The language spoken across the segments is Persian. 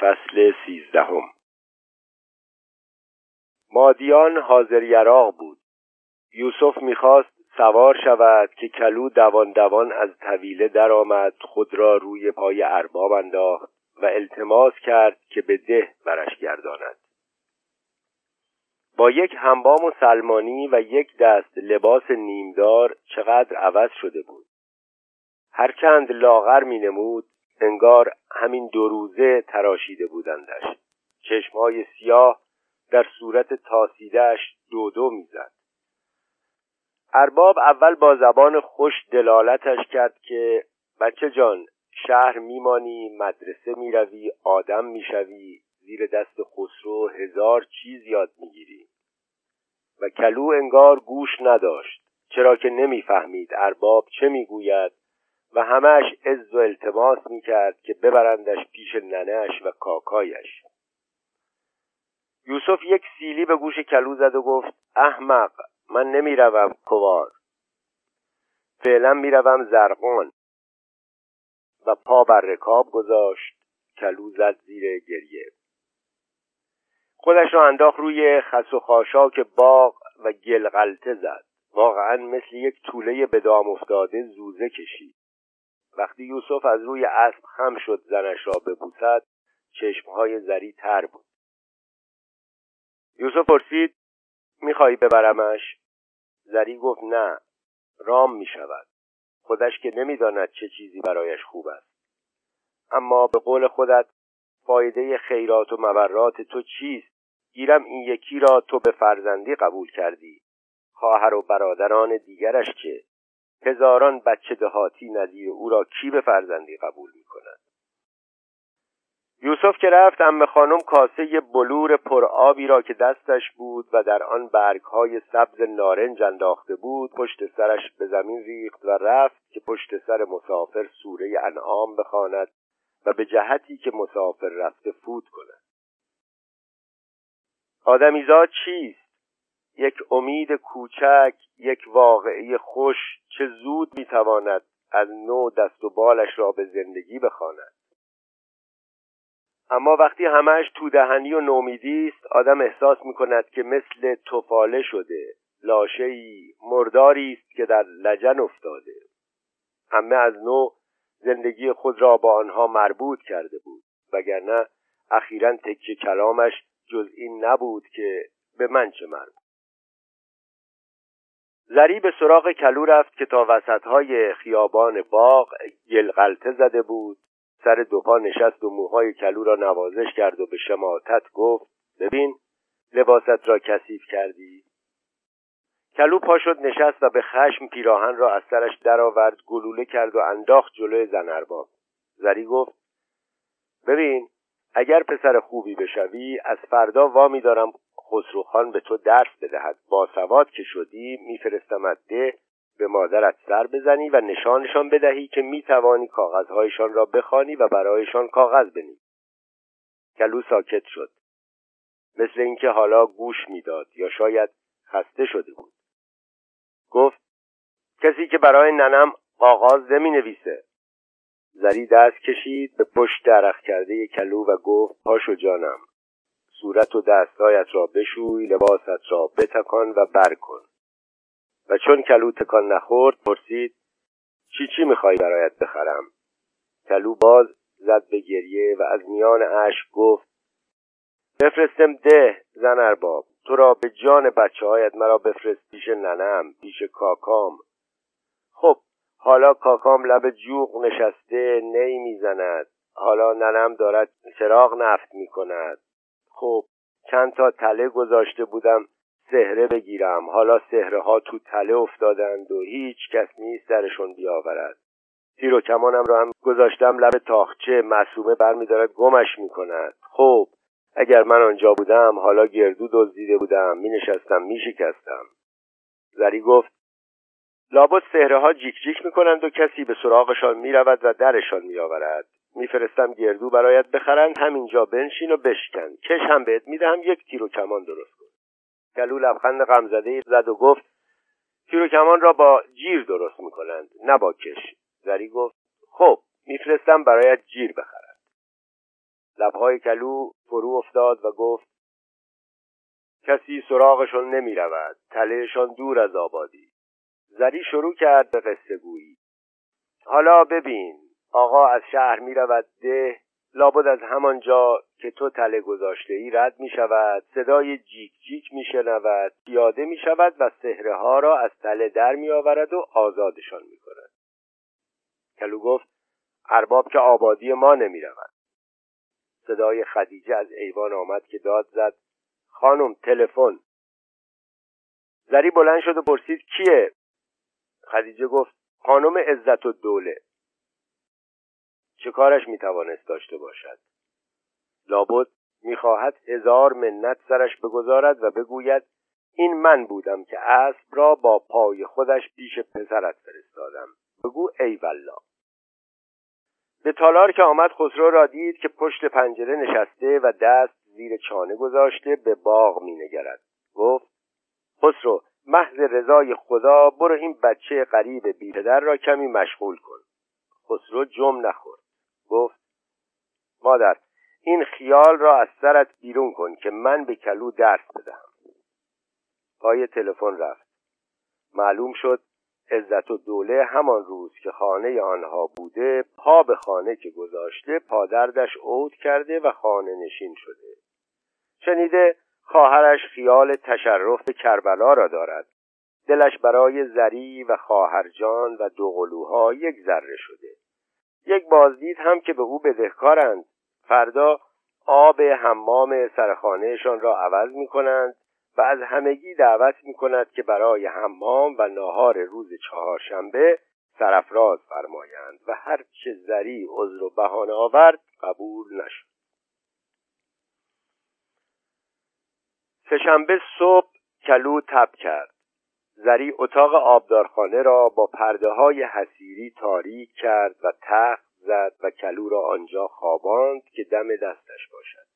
فصل سیزدهم. مادیان حاضر یراق بود. یوسف می‌خواست سوار شود که کلو دوان دوان از طویله درآمد خود را روی پای ارباب انداخت و التماس کرد که به ده برش گرداند. با یک هنبام و سلمانی و یک دست لباس نیمدار چقدر عوض شده بود. هرچند لاغر می نمود انگار همین دو روزه تراشیده بودندش. چشمهای سیاه در صورت تاسیدهش دو دو می‌زد. ارباب اول با زبان خوش دلالتش کرد که بچه جان شهر میمانی مدرسه می‌روی آدم می‌شوی زیر دست خسرو هزار چیز یاد می‌گیری. و کلو انگار گوش نداشت. چرا که نمی‌فهمید ارباب چه می‌گوید. و همش عز و التماس می‌کرد که ببرندش پیش ننهش و کاکایش. یوسف یک سیلی به گوش کلو زد و گفت احمق من نمی‌روم کوار فعلا می‌روم زرقان و پا بر رکاب گذاشت کلو زد زیر گریه. خودش را انداخت روی خس و خاشاک باغ و گلغلته زد. واقعا مثل یک طوله به دام افتاده زوزه کشید. وقتی یوسف از روی اسب خم شد زنش را ببوسد چشمهای زری تر بود. یوسف پرسید میخوایی ببرمش؟ زری گفت نه رام می‌شود. خودش که نمی‌داند چه چیزی برایش خوب است. اما به قول خودت فایده خیرات و مبرات تو چیست؟ گیرم این یکی را تو به فرزندی قبول کردی. خواهر و برادران دیگرش که هزاران بچه دهاتی نظیر او را کی به فرزندی قبول می کند یوسف که رفت ام خانم کاسه بلور پرآبی را که دستش بود و در آن برگهای سبز نارنج انداخته بود پشت سرش به زمین ریخت و رفت که پشت سر مسافر سوره انعام بخواند و به جهتی که مسافر رفته فوت کند. آدمیزاد چیست؟ یک امید کوچک یک واقعی خوش چه زود می‌تواند از نو دست و بالش را به زندگی بخواند. اما وقتی همش تو دهنی و نومیدی است آدم احساس می‌کند که مثل توفاله شده لاشه‌ای مرداری است که در لجن افتاده. همه از نو زندگی خود را با آنها مربوط کرده بود وگرنه اخیرا تکه کلامش جز این نبود که به من چه مربوط. زری به سراغ کلو رفت که تا وسطهای خیابان باغ گلغلته زده بود. سر دو پا نشست و موهای کلو را نوازش کرد و به شماتت گفت ببین لباست را کثیف کردی. کلو پا شد نشست و به خشم پیراهن را از سرش درآورد گلوله کرد و انداخت جلوی زن ارباب. زری گفت ببین اگر پسر خوبی بشوی از فردا وامی دارم خسروخان به تو درس بدهد. با سواد که شدی میفرستمت ده به مادرت سر بزنی و نشانشان بدهی که می‌توانی کاغذهایشان را بخوانی و برایشان کاغذ بنویسی. کلو ساکت شد. مثل اینکه حالا گوش می‌داد یا شاید خسته شده بود. گفت کسی که برای ننم آغاز نمی نویسه. زری دست کشید به پشت درخ کرده کلو و گفت پاشو جانم صورت و دستهایت را بشوی لباست را بتکان و برکن و چون کلو تکان نخورد پرسید چی چی می‌خوای برایت بخرم؟ کلو باز زد به گریه و از میان اشک گفت بفرستم ده زن ارباب تو را به جان بچه هایت مرا بفرست پیش ننم پیش کاکام حالا کاکام لب جوغ نشسته نی می‌زند. حالا ننم دارد چراغ نفت می‌کند. خب چند تا تله گذاشته بودم سهره بگیرم. حالا سهره ها تو تله افتادند و هیچ کس نیست درشون بیاورد. تیر و کمانم را هم گذاشتم لب تاخچه. معصومه برمیدارد گمش می‌کند خب اگر من آنجا بودم حالا گردو دزدیده بودم. می نشستم می شکستم. زری گفت لابد سهره ها جیک جیک می کنند و کسی به سراغشان می رود و درشان می میفرستم گردو برایت بخرند همینجا بنشین و بشکن. کش هم بهت می‌دهم یک تیر و کمان درست کن. گلو لبخند غمزده زد و گفت تیر و کمان را با جیر درست می‌کنند نه با کش. زری گفت خب میفرستم برایت جیر بخرند. لبهای کلو فرو افتاد و گفت کسی سراغشون نمی رود تلهشان دور از آبادی. زری شروع کرد به قصه گویی. حالا ببین آقا از شهر می رود ده لابد از همانجا که تو تله گذاشته ای رد می شود صدای جیک جیک می شنود پیاده می شود و سهره ها را از تله در می آورد و آزادشان می کند کلو گفت ارباب که آبادی ما نمی رود صدای خدیجه از ایوان آمد که داد زد خانم تلفن. زری بلند شد و پرسید کیه؟ خدیجه گفت خانم عزت و دوله چه کارش می‌توانست داشته باشد؟ لابد می‌خواهد هزار منت سرش بگذارد و بگوید این من بودم که اسب را با پای خودش پیش پسرت فرستادم. بگو ای والله. به تالار که آمد خسرو را دید که پشت پنجره نشسته و دست زیر چانه گذاشته به باغ مینگرد. گفت خسرو محض رضای خدا برو این بچه قریب بیپدر را کمی مشغول کن. خسرو جم نخورد. گفت مادر این خیال را از سرت بیرون کن که من به کلو درس بدهم. پای تلفن رفت. معلوم شد عزت و دوله همان روز که خانه آنها بوده پا به خانه که گذاشته پادردش عود کرده و خانه نشین شده. شنیده خواهرش خیال تشرف کربلا را دارد. دلش برای زری و خواهرجان و دوقلوها یک ذره شده. یک بازدید هم که به او بدهکارند. فردا آب حمام سرخانهشان را عوض می کنند و از همگی دعوت می کند که برای حمام و ناهار روز چهارشنبه سرفراز فرمایند و هرچه زری عذر و بهانه آورد قبول نشد. سهشنبه صبح کلو تب کرد. زری اتاق آبدارخانه را با پرده های حسیری تاریک کرد و تخت زد و کلو را آنجا خواباند که دم دستش باشد.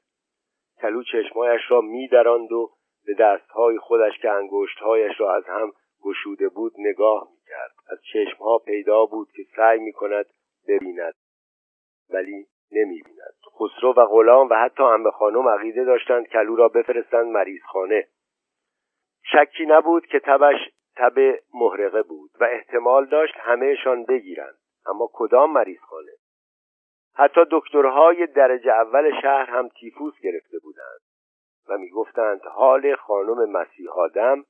کلو چشمایش را میدراند و به دستهای خودش که انگشتهایش را از هم گشوده بود نگاه می‌کرد. از چشمها پیدا بود که سعی می‌کند ببیند ولی نمی‌بیند. خسرو و غلام و حتی امه خانم عقیده داشتند کلو را بفرستند مریضخانه. شکی نبود که تبش تب محرقه بود و احتمال داشت همهشان بگیرند. اما کدام مریضخانه؟ حتی دکترهای درجه اول شهر هم تیفوس گرفته بودند و می‌گفتند حال خانم مسیح آدم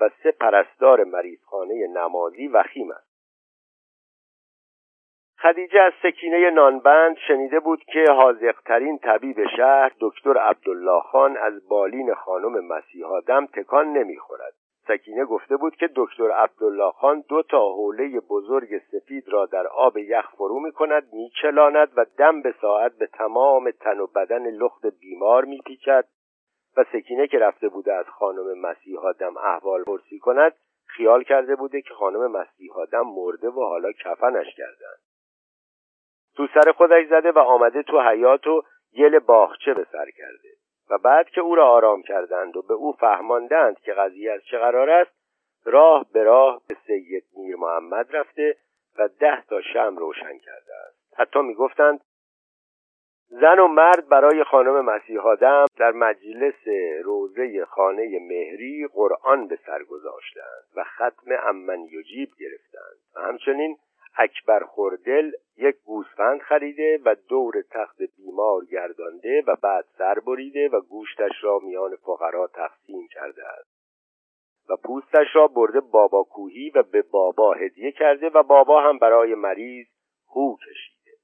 و سه پرستار مریضخانه نمازی وخیم است. خدیجه از سکینه نانبند شنیده بود که حاضقترین طبیب شهر دکتر عبدالله خان از بالین خانم مسیح آدم تکان نمی‌خورد. سکینه گفته بود که دکتر عبدالله خان دو تا حوله بزرگ سفید را در آب یخ فرو می کند می چلاند و دم به ساعت به تمام تن و بدن لخت بیمار می پیچد و سکینه که رفته بوده از خانم مسیح آدم احوال پرسی کند خیال کرده بوده که خانم مسیح آدم مرده و حالا کفنش کردند. تو سر خودش زده و آمده تو حیات و گل باغچه به سر کرده. و بعد که او را آرام کردند و به او فهماندند که قضیه از چه قرار است راه به راه به سید میر محمد رفته و ده تا شم روشن کرده است. حتی می‌گفتند زن و مرد برای خانم مسیح آدم در مجلس روزه خانه مهری قرآن به سر گذاشتند و ختم امن یجیب گرفتند و همچنین اکبر خوردل یک گوسفند خریده و دور تخت بیمار گردانده و بعد سر بریده و گوشتش را میان فقرا تقسیم کرده است. و پوستش را برده بابا کوهی و به بابا هدیه کرده و بابا هم برای مریض هو کشیده.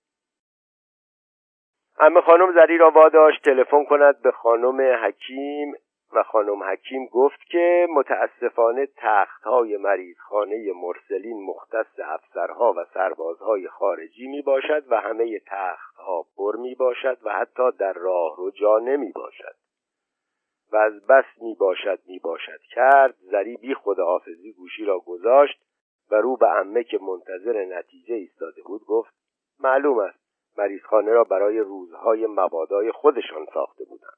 همه خانم زری را واداشت تلفن کند به خانم حکیم و خانم حکیم گفت که متاسفانه تختهای مریضخانه مرسلین مختص افسرها و سربازهای خارجی می باشد و همه تختها پر می باشد و حتی در راه رو جا نمی باشد و از بس می باشد می باشد کرد زری بی خداحافظی گوشی را گذاشت و رو به امه که منتظر نتیجه ایستاده بود گفت معلوم است مریضخانه را برای روزهای مبادای خودشان ساخته بودند.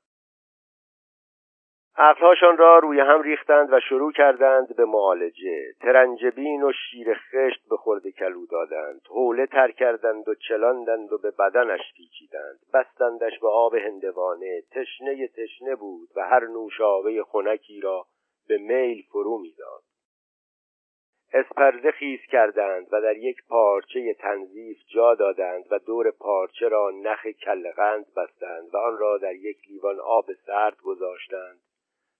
عقلهاشان را روی هم ریختند و شروع کردند به معالجه. ترنجبین و شیر خشت به خورد کلو دادند. حوله تر کردند و چلاندند و به بدنش پیچیدند. بستندش به آب هندوانه. تشنه تشنه بود و هر نوشابه خنکی را به میل فرو می‌داد. اسپرده خیز کردند و در یک پارچه تنظیف جا دادند و دور پارچه را نخ کلغند بستند و آن را در یک لیوان آب سرد گذاشتند.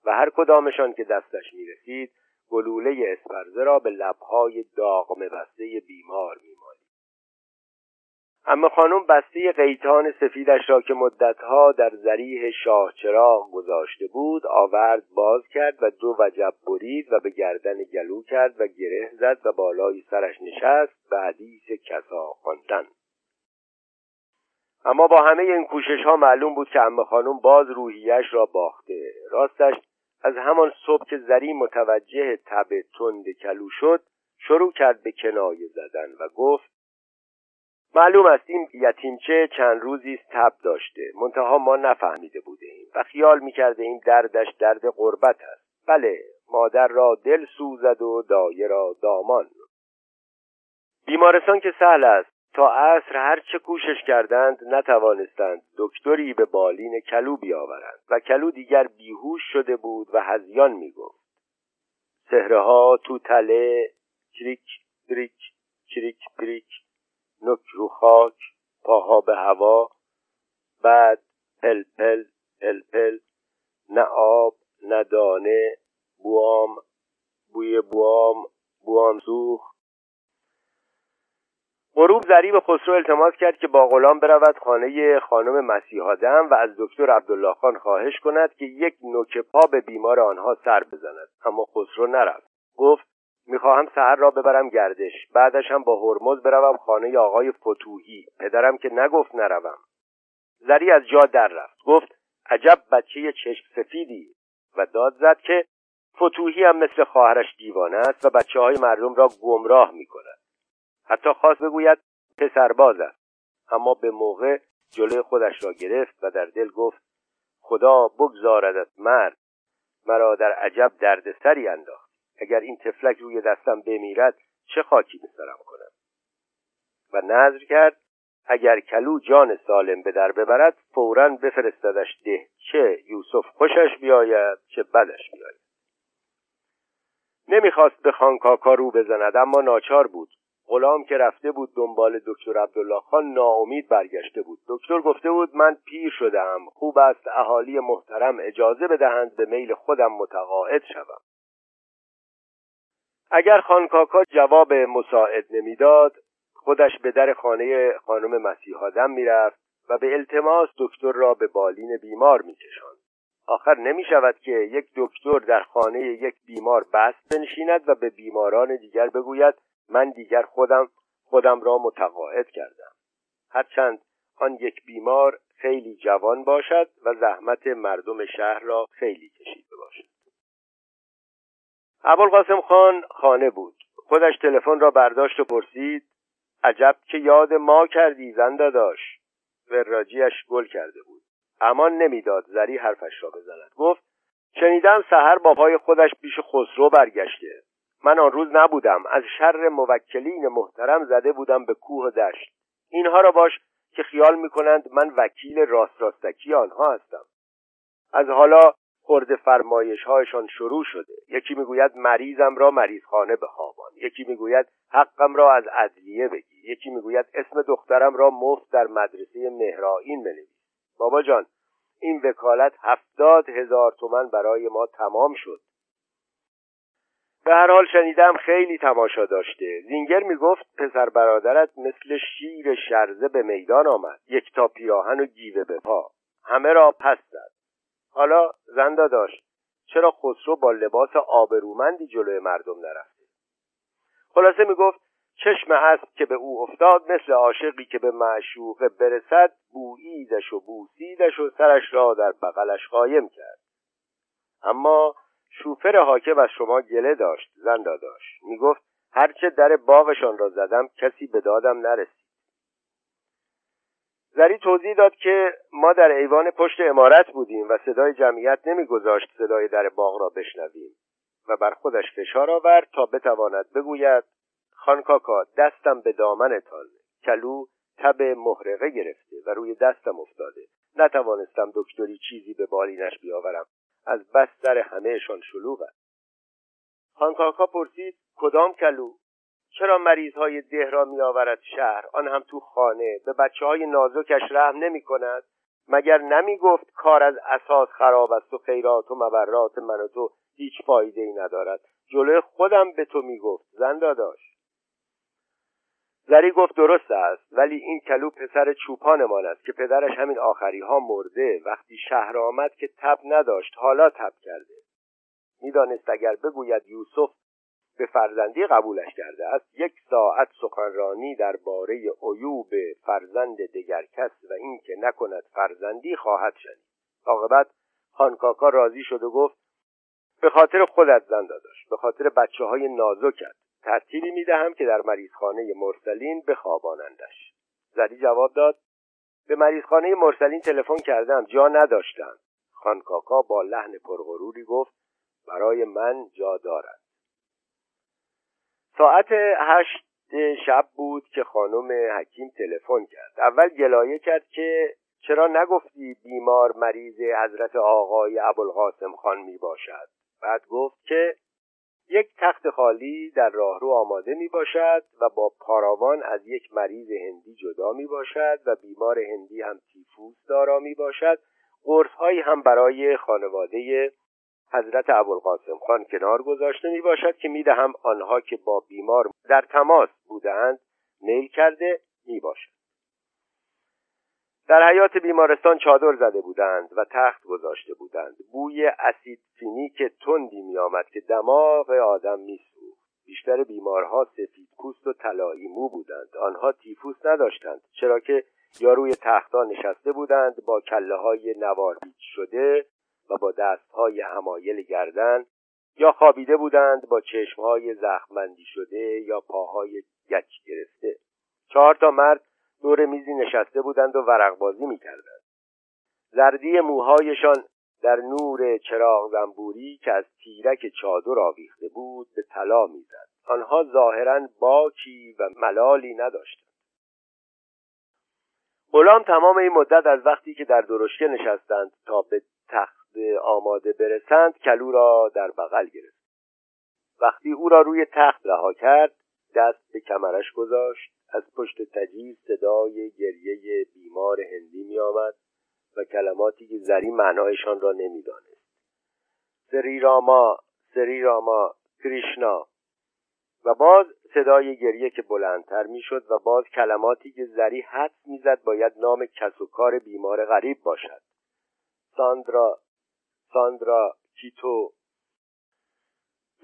و هر کدامشان که دستش می رسید گلوله اسپرزه را به لبهای داغم بسته بیمار می اما خانم بسته قیتان سفیدش را که مدتها در زریح شاه چراغ گذاشته بود آورد باز کرد و دو وجب برید و به گردن گلو کرد و گره زد و بالای سرش نشست و حدیث کسا خواندن. اما با همه این کوشش ها معلوم بود که امه خانم باز روحیش را باخته. راستش از همان صبح که زری متوجه تب تند کلو شد شروع کرد به کنایه زدن و گفت معلوم است این یتیمچه چند روزی تب داشته. منتها ما نفهمیده بوده ایم و خیال می‌کرده این دردش درد قربت است. بله مادر را دل سوزد و دایه را دامان. بیمارستان که سهل است. تا عصر هر چه کوشش کردند نتوانستند دکتری به بالین کلو بیاورند و کلو دیگر بیهوش شده بود و هزیان می‌گفت. سهره ها تو تله چریک بریک چریک بریک نک رو خاک پاها به هوا بعد پل پل پل پل نه آب نه دانه بوام بوی بوام بوام سوخ غروب به خسرو التماس کرد که با غلام برود خانه خانم مسیحادم و از دکتر عبدالله خان خواهش کند که یک نوک پا به بیمار آنها سر بزند. اما خسرو نرفت. گفت می‌خواهم سهر را ببرم گردش. بعدش هم با هرمز بروم خانه آقای فتوهی. پدرم که نگفت نروم. زری از جا در رفت. گفت عجب بچه چشم سفیدی. و داد زد که فتوهی هم مثل خواهرش دیوانه است و بچه های مردم را گمراه می‌کند. حتی خواست بگوید پسرباز است. اما به موقع جلوی خودش را گرفت و در دل گفت خدا بگذاردت مرد مرا در عجب دردسری انداخت. اگر این تفلک روی دستم بمیرد چه خاکی به کنم؟ و نظر کرد اگر کلو جان سالم به در ببرد فورا بفرستدش ده چه یوسف خوشش بیاید چه بدش بیاید. نمی‌خواست به خانکاکا رو بزند اما ناچار بود. غلام که رفته بود دنبال دکتر عبدالله خان ناامید برگشته بود. دکتر گفته بود من پیر شدم خوب است اهالی محترم اجازه بدهند به میل خودم متقاعد شوم. اگر خانکاکا جواب مساعد نمی‌داد خودش به در خانه خانم مسیحادم می‌رفت و به التماس دکتر را به بالین بیمار میکشاند. آخر نمی شود که یک دکتر در خانه یک بیمار بست بنشیند و به بیماران دیگر بگوید من دیگر خودم خودم را متقاعد کردم. هرچند آن یک بیمار خیلی جوان باشد و زحمت مردم شهر را خیلی کشیده باشد. ابوالقاسم خان خانه بود. خودش تلفن را برداشت و پرسید عجب که یاد ما کردی زنده داشت وراجیش گل کرده بود. امان نمی‌داد زری حرفش را بزند. گفت شنیدم سحر با پای خودش پیش خسرو برگشته. من آن روز نبودم. از شر موکلین محترم زده بودم به کوه و دشت. اینها را باش که خیال می‌کنند من وکیل راست راستکی آنها هستم. از حالا خورد فرمایش هایشان شروع شده. یکی می‌گوید مریضم را مریضخانه بخوابان. یکی می‌گوید حقم را از عدلیه بگی یکی می‌گوید اسم دخترم را مفت در مدرسه مهرائین بنویس. بابا جان این وکالت هفتاد هزار تومن برای ما تمام شد. به هر حال شنیدم خیلی تماشا داشته. زینگر می‌گفت پسر برادرت مثل شیر شرزه به میدان آمد. یک تا پیراهن و گیوه به پا. همه را پس زد. حالا زنده داشت چرا خسرو با لباس آبرومندی جلوی مردم نرفته؟ خلاصه می‌گفت چشم اسب که به او افتاد مثل عاشقی که به معشوقه برسد بوییدش و بوسیدش و سرش را در بغلش قایم کرد. اما شوفر حاکم از شما گله داشت زنده داشت. می‌گفت هرچه در باغشان را زدم کسی به دادم نرسید. زری توضیح داد که ما در ایوان پشت امارت بودیم و صدای جمعیت نمیگذاشت صدای در باغ را بشنویم. و بر خودش فشار آورد تا بتواند بگوید خانکاکا دستم به دامنتان. کلو تب محرقه گرفته و روی دستم افتاده. نتوانستم دکتری چیزی به بالینش بیاورم. از بس سر همهشان شلوغ است. خانکاکا پرسید کدام کلو؟ چرا مریض های ده را می آورد شهر؟ آن هم تو خانه. به بچه های نازکش رحم نمی کند مگر نمی گفت کار از اساس خراب است و خیرات و مبرات من و تو هیچ فایده ای ندارد؟ جلوی خودم به تو می گفت زن داداش. زری گفت درست است ولی این کلو پسر چوپانمان است که پدرش همین آخری ها مرده وقتی شهر آمد که تب نداشت حالا تب کرده. می‌دانست اگر بگوید یوسف به فرزندی قبولش کرده است یک ساعت سخنرانی درباره عیوب فرزند دگر کس و اینکه نکند فرزندی خواهد شنید. عاقبت خانکاکا راضی شد و گفت به خاطر خودت زن داداش به خاطر بچه های نازکت. ترتیبی می‌دهم که در مریضخانه مرسلین بخوابانندش. زدی جواب داد به مریضخانه مرسلین تلفن کردم جا نداشتم خانکاکا با لحن پرغروری گفت برای من جا دارد. ساعت هشت شب بود که خانم حکیم تلفن کرد. اول گلایه کرد که چرا نگفتی بیمار مریض حضرت آقای ابوالقاسم خان می باشد بعد گفت که یک تخت خالی در راهرو آماده می باشد و با پاراوان از یک مریض هندی جدا می باشد و بیمار هندی هم تیفوس دارا می باشد قرص هم برای خانواده حضرت ابوالقاسم خان کنار گذاشته می باشد که می دهم آنها که با بیمار در تماس بودند میل کرده می باشد در حیات بیمارستان چادر زده بودند و تخت گذاشته بودند. بوی اسید که تندی می آمد که دماغ آدم می بیشتر بیمارها سفید پوست و طلایی مو بودند. آنها تیفوس نداشتند چرا که یا روی تختها نشسته بودند با کله های نواردیج شده و با دستهای همایل گردن یا خوابیده بودند با چشمهای زخمندی شده یا پاهای گچ گرفته. چهار تا مرد دور میزی نشسته بودند و ورقبازی می‌کردند. زردی موهایشان در نور چراغ زنبوری که از تیرک چادر آویخته بود به طلا می‌زد. آنها ظاهرا باکی و ملالی نداشتند. غلام تمام این مدت از وقتی که در درشکه نشستند تا به تخت آماده برسند کلو را در بغل گرفت. وقتی او را روی تخت رها کرد دست به کمرش گذاشت از پشت تجیز صدای گریه بیمار هندی می آمد و کلماتی که زری معنایشان را نمی‌دانست. سری راما سری راما کریشنا. و باز صدای گریه که بلندتر می‌شد و باز کلماتی که زری حد می‌زد باید نام کس و کار بیمار غریب باشد. ساندرا ساندرا کیتو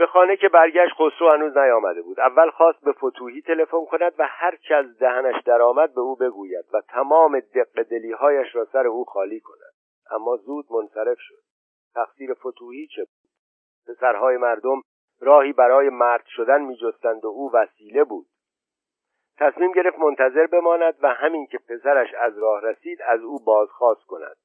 به خانه که برگشت خسرو هنوز نیامده بود. اول خواست به فتوحی تلفن کند و هر چه از دهنش درآمد به او بگوید و تمام دق دلیهایش را سر او خالی کند. اما زود منصرف شد. تقصیر فتوحی چه بود؟ پسرهای مردم راهی برای مرد شدن میجستند و او وسیله بود. تصمیم گرفت منتظر بماند و همین که پسرش از راه رسید از او بازخواست کند.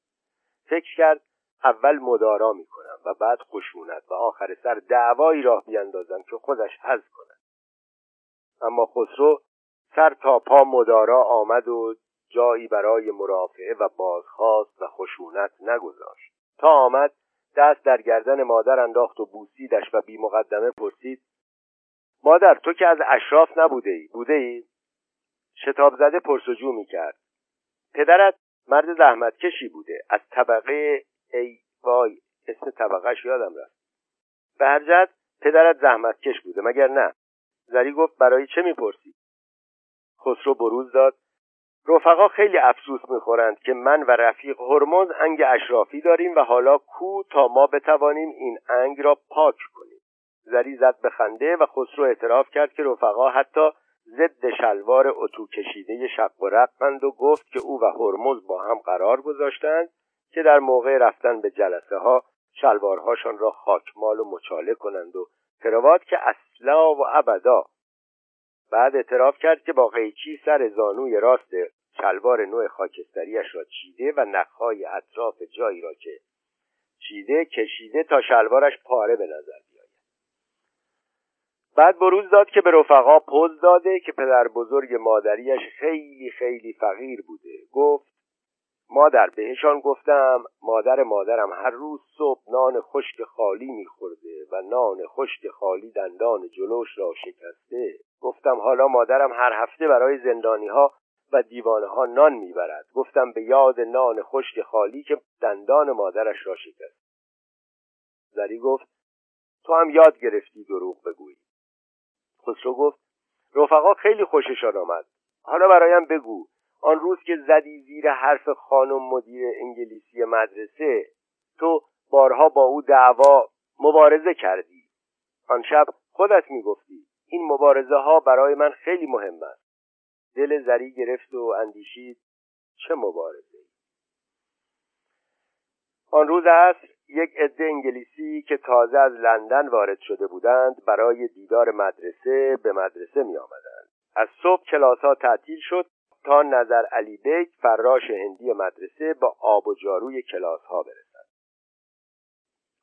فکر کرد اول مدارا می‌کنم و بعد خشونت و آخر سر دعوایی راه بیاندازم که خودش حز کند. اما خسرو سر تا پا مدارا آمد و جایی برای مرافعه و بازخواست و خشونت نگذاشت. تا آمد دست در گردن مادر انداخت و بوسیدش و بی مقدمه پرسید مادر تو که از اشراف نبوده ای بوده ای؟ شتاب زده پرسجو می کرد پدرت مرد زحمتکشی بوده. از طبقه ای وای اسم طبقهش یادم رفت. به هر جهت پدرت زحمتکش بوده مگر نه؟ زری گفت برای چه می‌پرسی؟ خسرو بروز داد رفقا خیلی افسوس می‌خورند که من و رفیق هرمز انگ اشرافی داریم و حالا کو تا ما بتوانیم این انگ را پاک کنیم. زری زد به خنده و خسرو اعتراف کرد که رفقا حتی ضد شلوار اتو کشیده شق و رقند و گفت که او و هرمز با هم قرار گذاشتند که در موقع رفتن به جلسه ها شلوارهاشان را خاکمال و مچاله کنند و کروات که اصلا و ابدا. بعد اعتراف کرد که با قیچی سر زانوی راست شلوار نوع خاکستریش را چیده و نخهای اطراف جایی را که چیده کشیده تا شلوارش پاره به نظر بیاید. بعد بروز داد که به رفقا پوز داده که پدر بزرگ مادریش خیلی خیلی فقیر بوده. گفت مادر بهشان گفتم مادر مادرم هر روز صبح نان خشک خالی میخورده و نان خشک خالی دندان جلوش را شکسته. گفتم حالا مادرم هر هفته برای زندانی ها و دیوانه ها نان می‌برد. گفتم به یاد نان خشک خالی که دندان مادرش را شکست. زری گفت تو هم یاد گرفتی دروغ بگویی. خسرو گفت رفقا خیلی خوششان آمد. حالا برایم بگو. آن روز که زدی زیر حرف خانم مدیر انگلیسی مدرسه تو بارها با او دعوا مبارزه کردی. آن شب خودت می‌گفتی این مبارزه ها برای من خیلی مهم است. دل زری گرفت و اندیشید چه مبارزه آن روز عصر یک عده انگلیسی که تازه از لندن وارد شده بودند برای دیدار مدرسه به مدرسه می آمدند. از صبح کلاس ها تعطیل شد تا نظر علی بیگ فراش هندی مدرسه با آب و جاروی کلاس ها برسد.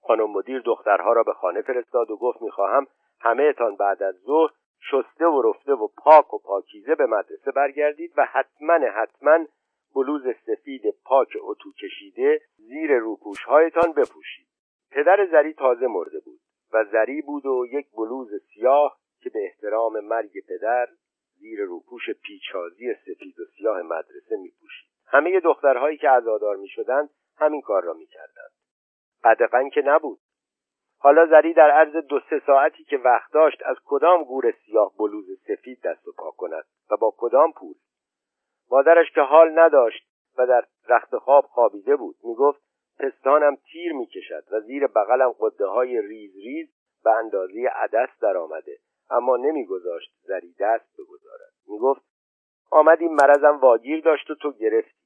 خانم مدیر دخترها را به خانه فرستاد و گفت می‌خواهم همه تان بعد از ظهر شسته و رفته و پاک و پاکیزه به مدرسه برگردید و حتما حتما بلوز سفید پاک اتو کشیده زیر روپوش هایتان بپوشید. پدر زری تازه مرده بود و زری بود و یک بلوز سیاه که به احترام مرگ پدر زیر روپوش پیچازی سفید و سیاه مدرسه می پوشید. همه دخترهایی که عزادار می شدند همین کار را می کردند. قدقن که نبود. حالا زری در عرض دو سه ساعتی که وقت داشت از کدام گور سیاه بلوز سفید دست و پا کند و با کدام پول مادرش که حال نداشت و در رخت خواب خوابیده بود می‌گفت پستانم تیر می‌کشد و زیر بغلم قده های ریز ریز به اندازه عدس در آمده اما نمیگذاشت زری دست بگذارد. می‌گفت آمد این مرضم واگیر داشت و تو گرفتی.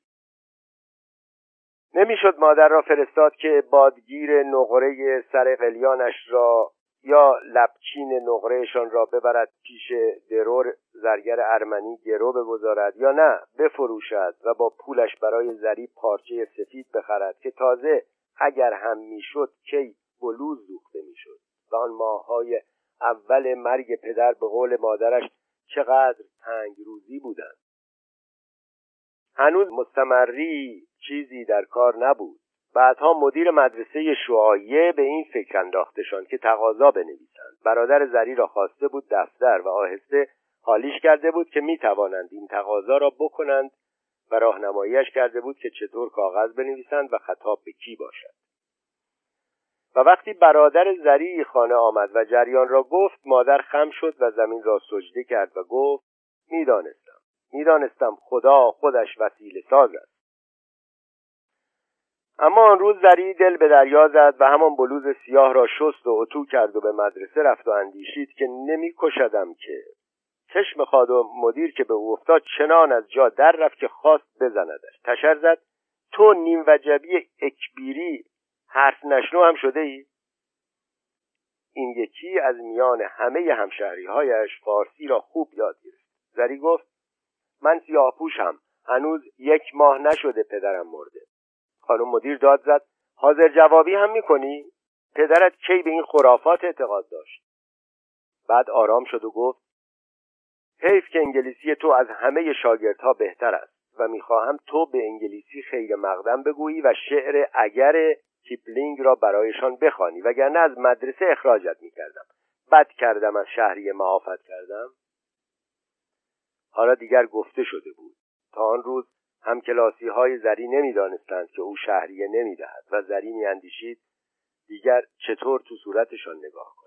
نمی‌شد مادر را فرستاد که بادگیر نقره سر قلیانش را یا لبچین نقرهشان را ببرد پیش درور زرگر ارمنی گرو بگذارد یا نه بفروشد و با پولش برای زری پارچه سفید بخرد که تازه اگر هم می‌شد کی بلوز دوخته می‌شد و آن ماههای اول مرگ پدر به قول مادرش چقدر تنگ روزی بودند هنوز مستمری چیزی در کار نبود. بعدها مدیر مدرسه شعایه به این فکر انداختشان که تقاضا بنویسند. برادر زری را خواسته بود دفتر و آهسته حالیش کرده بود که می توانند این تقاضا را بکنند و راهنماییش کرده بود که چطور کاغذ بنویسند و خطاب به کی باشد. و وقتی برادر زری خانه آمد و جریان را گفت مادر خم شد و زمین را سجده کرد و گفت می‌دانستم می‌دانستم خدا خودش وسیله ساز است. اما آن روز زری دل به دریا زد و همان بلوز سیاه را شست و اتو کرد و به مدرسه رفت و اندیشید که نمیکشدم که. چشم خادم مدیر که به او افتاد چنان از جا در رفت که خواست بزندش. تشر زد تو نیم وجبی اکبیری حرف نشنو هم شده ای؟ این یکی از میان همه همشهری هایش فارسی را خوب یاد گرفت زری گفت من سیاهپوشم هنوز یک ماه نشده پدرم مرده خانم مدیر داد زد حاضر جوابی هم می‌کنی؟ پدرت کی به این خرافات اعتقاد داشت بعد آرام شد و گفت حیف که انگلیسی تو از همه شاگردها بهتر است و می‌خواهم تو به انگلیسی خیر مقدم بگویی و شعر اگر کیپلینگ را برایشان بخوانی وگرنه از مدرسه اخراجت می‌کردم. بد کردم از شهری معافت کردم. حالا دیگر گفته شده بود. تا آن روز هم کلاسی های زری نمی‌دانستند که او شهریه نمی‌دهد و زری میاندیشید دیگر چطور تو صورتشان نگاه کنم.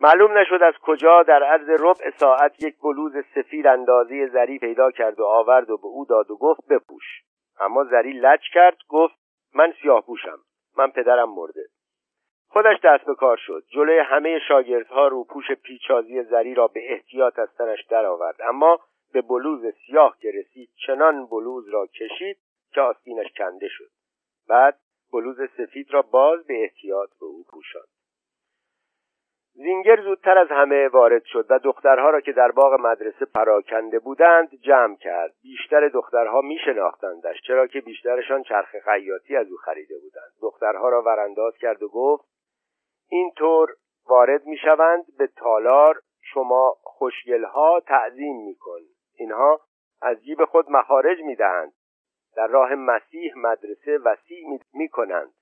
معلوم نشد از کجا در عرض ربع ساعت یک بلوز سفید اندازه زری پیدا کرد و آورد و به او داد و گفت بپوش. اما زری لج کرد گفت من سیاه پوشم من پدرم مرده. خودش دست به کار شد. جلوی همه شاگردها رو پوش پیچازی زری را به احتیاط از تنش درآورد. اما به بلوز سیاه که رسید چنان بلوز را کشید که آستینش کنده شد. بعد بلوز سفید را باز به احتیاط به او پوشاند. زینگر زودتر از همه وارد شد و دخترها را که در باغ مدرسه پراکنده بودند جمع کرد. بیشتر دخترها می شناختندش چرا که بیشترشان چرخ خیاطی از او خریده بودند. دخترها را ورانداز کرد و گفت اینطور وارد می شوند به تالار شما خوشگلها تعظیم می کن اینها از جیب خود مخارج می دهند در راه مسیح مدرسه وسیع می کنند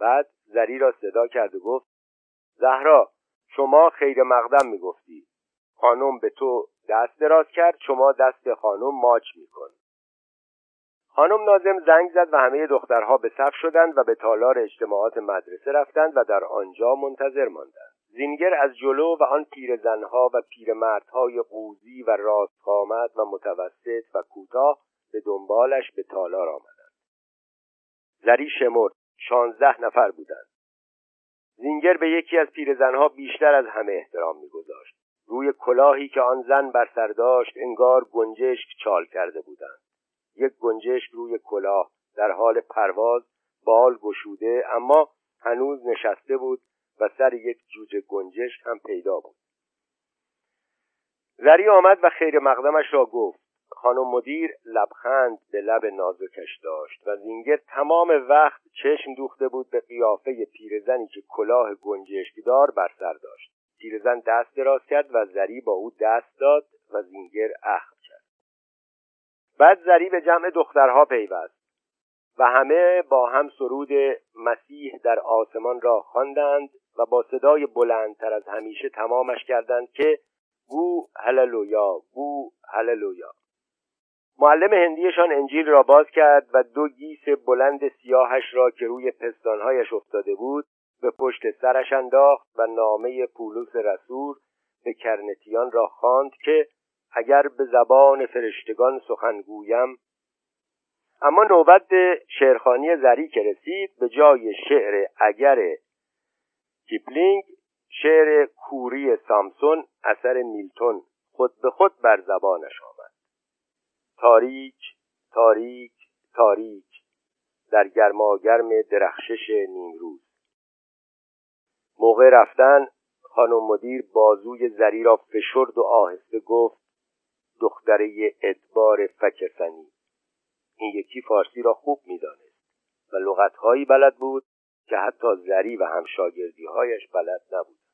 بعد زری را صدا کرد و گفت زهرا شما خیر مقدم می‌گفتی. خانم به تو دست دراز کرد شما دست خانم ماچ میکن. خانم نازم زنگ زد و همه دخترها به صف شدند و به تالار اجتماعات مدرسه رفتند و در آنجا منتظر ماندند. زینگر از جلو و آن پیرزنها و پیرمردهای قوزی و راستقامت و متوسط و کوتاه به دنبالش به تالار آمدند. زری شمرد شانزده نفر بودند. زینگر به یکی از پیرزنها بیشتر از همه احترام میگذاشت. روی کلاهی که آن زن بر سر داشت انگار گنجشک چال کرده بودند. یک گنجشک روی کلاه در حال پرواز بال گشوده اما هنوز نشسته بود و سر یک جوجه گنجشک هم پیدا بود. زری آمد و خیر مقدمش را گفت. خانم مدیر لبخند به لب نازکش داشت و زینگر تمام وقت چشم دوخته بود به قیافه پیرزنی که کلاه گنجشکدار بر سر داشت. پیرزن دست دراز کرد و زری با او دست داد و زینگر اخم کرد. بعد زری به جمع دخترها پیوست و همه با هم سرود مسیح در آسمان را خواندند و با صدای بلندتر از همیشه تمامش کردند که گو هللویا گو هللویا. معلم هندیشان انجیل را باز کرد و دو گیس بلند سیاهش را که روی پستانهایش افتاده بود به پشت سرش انداخت و نامه پولس رسول به کرنتیان را خواند که اگر به زبان فرشتگان سخن گویم. اما نوبت شعرخانی زری که رسید به جای شعر اگر کیپلینگ شعر کوری سامسون اثر میلتون خود به خود بر زبانش آمد. تاریک تاریک تاریک. در گرماگرم درخشش نیمروز. موقع رفتن خانم مدیر بازوی زری را فشرد و آهسته گفت دختره ادبار فکسنی این یکی فارسی را خوب می‌دانست و لغتهایی بلد بود که حتی زری و همشاگردیهایش بلد نبود.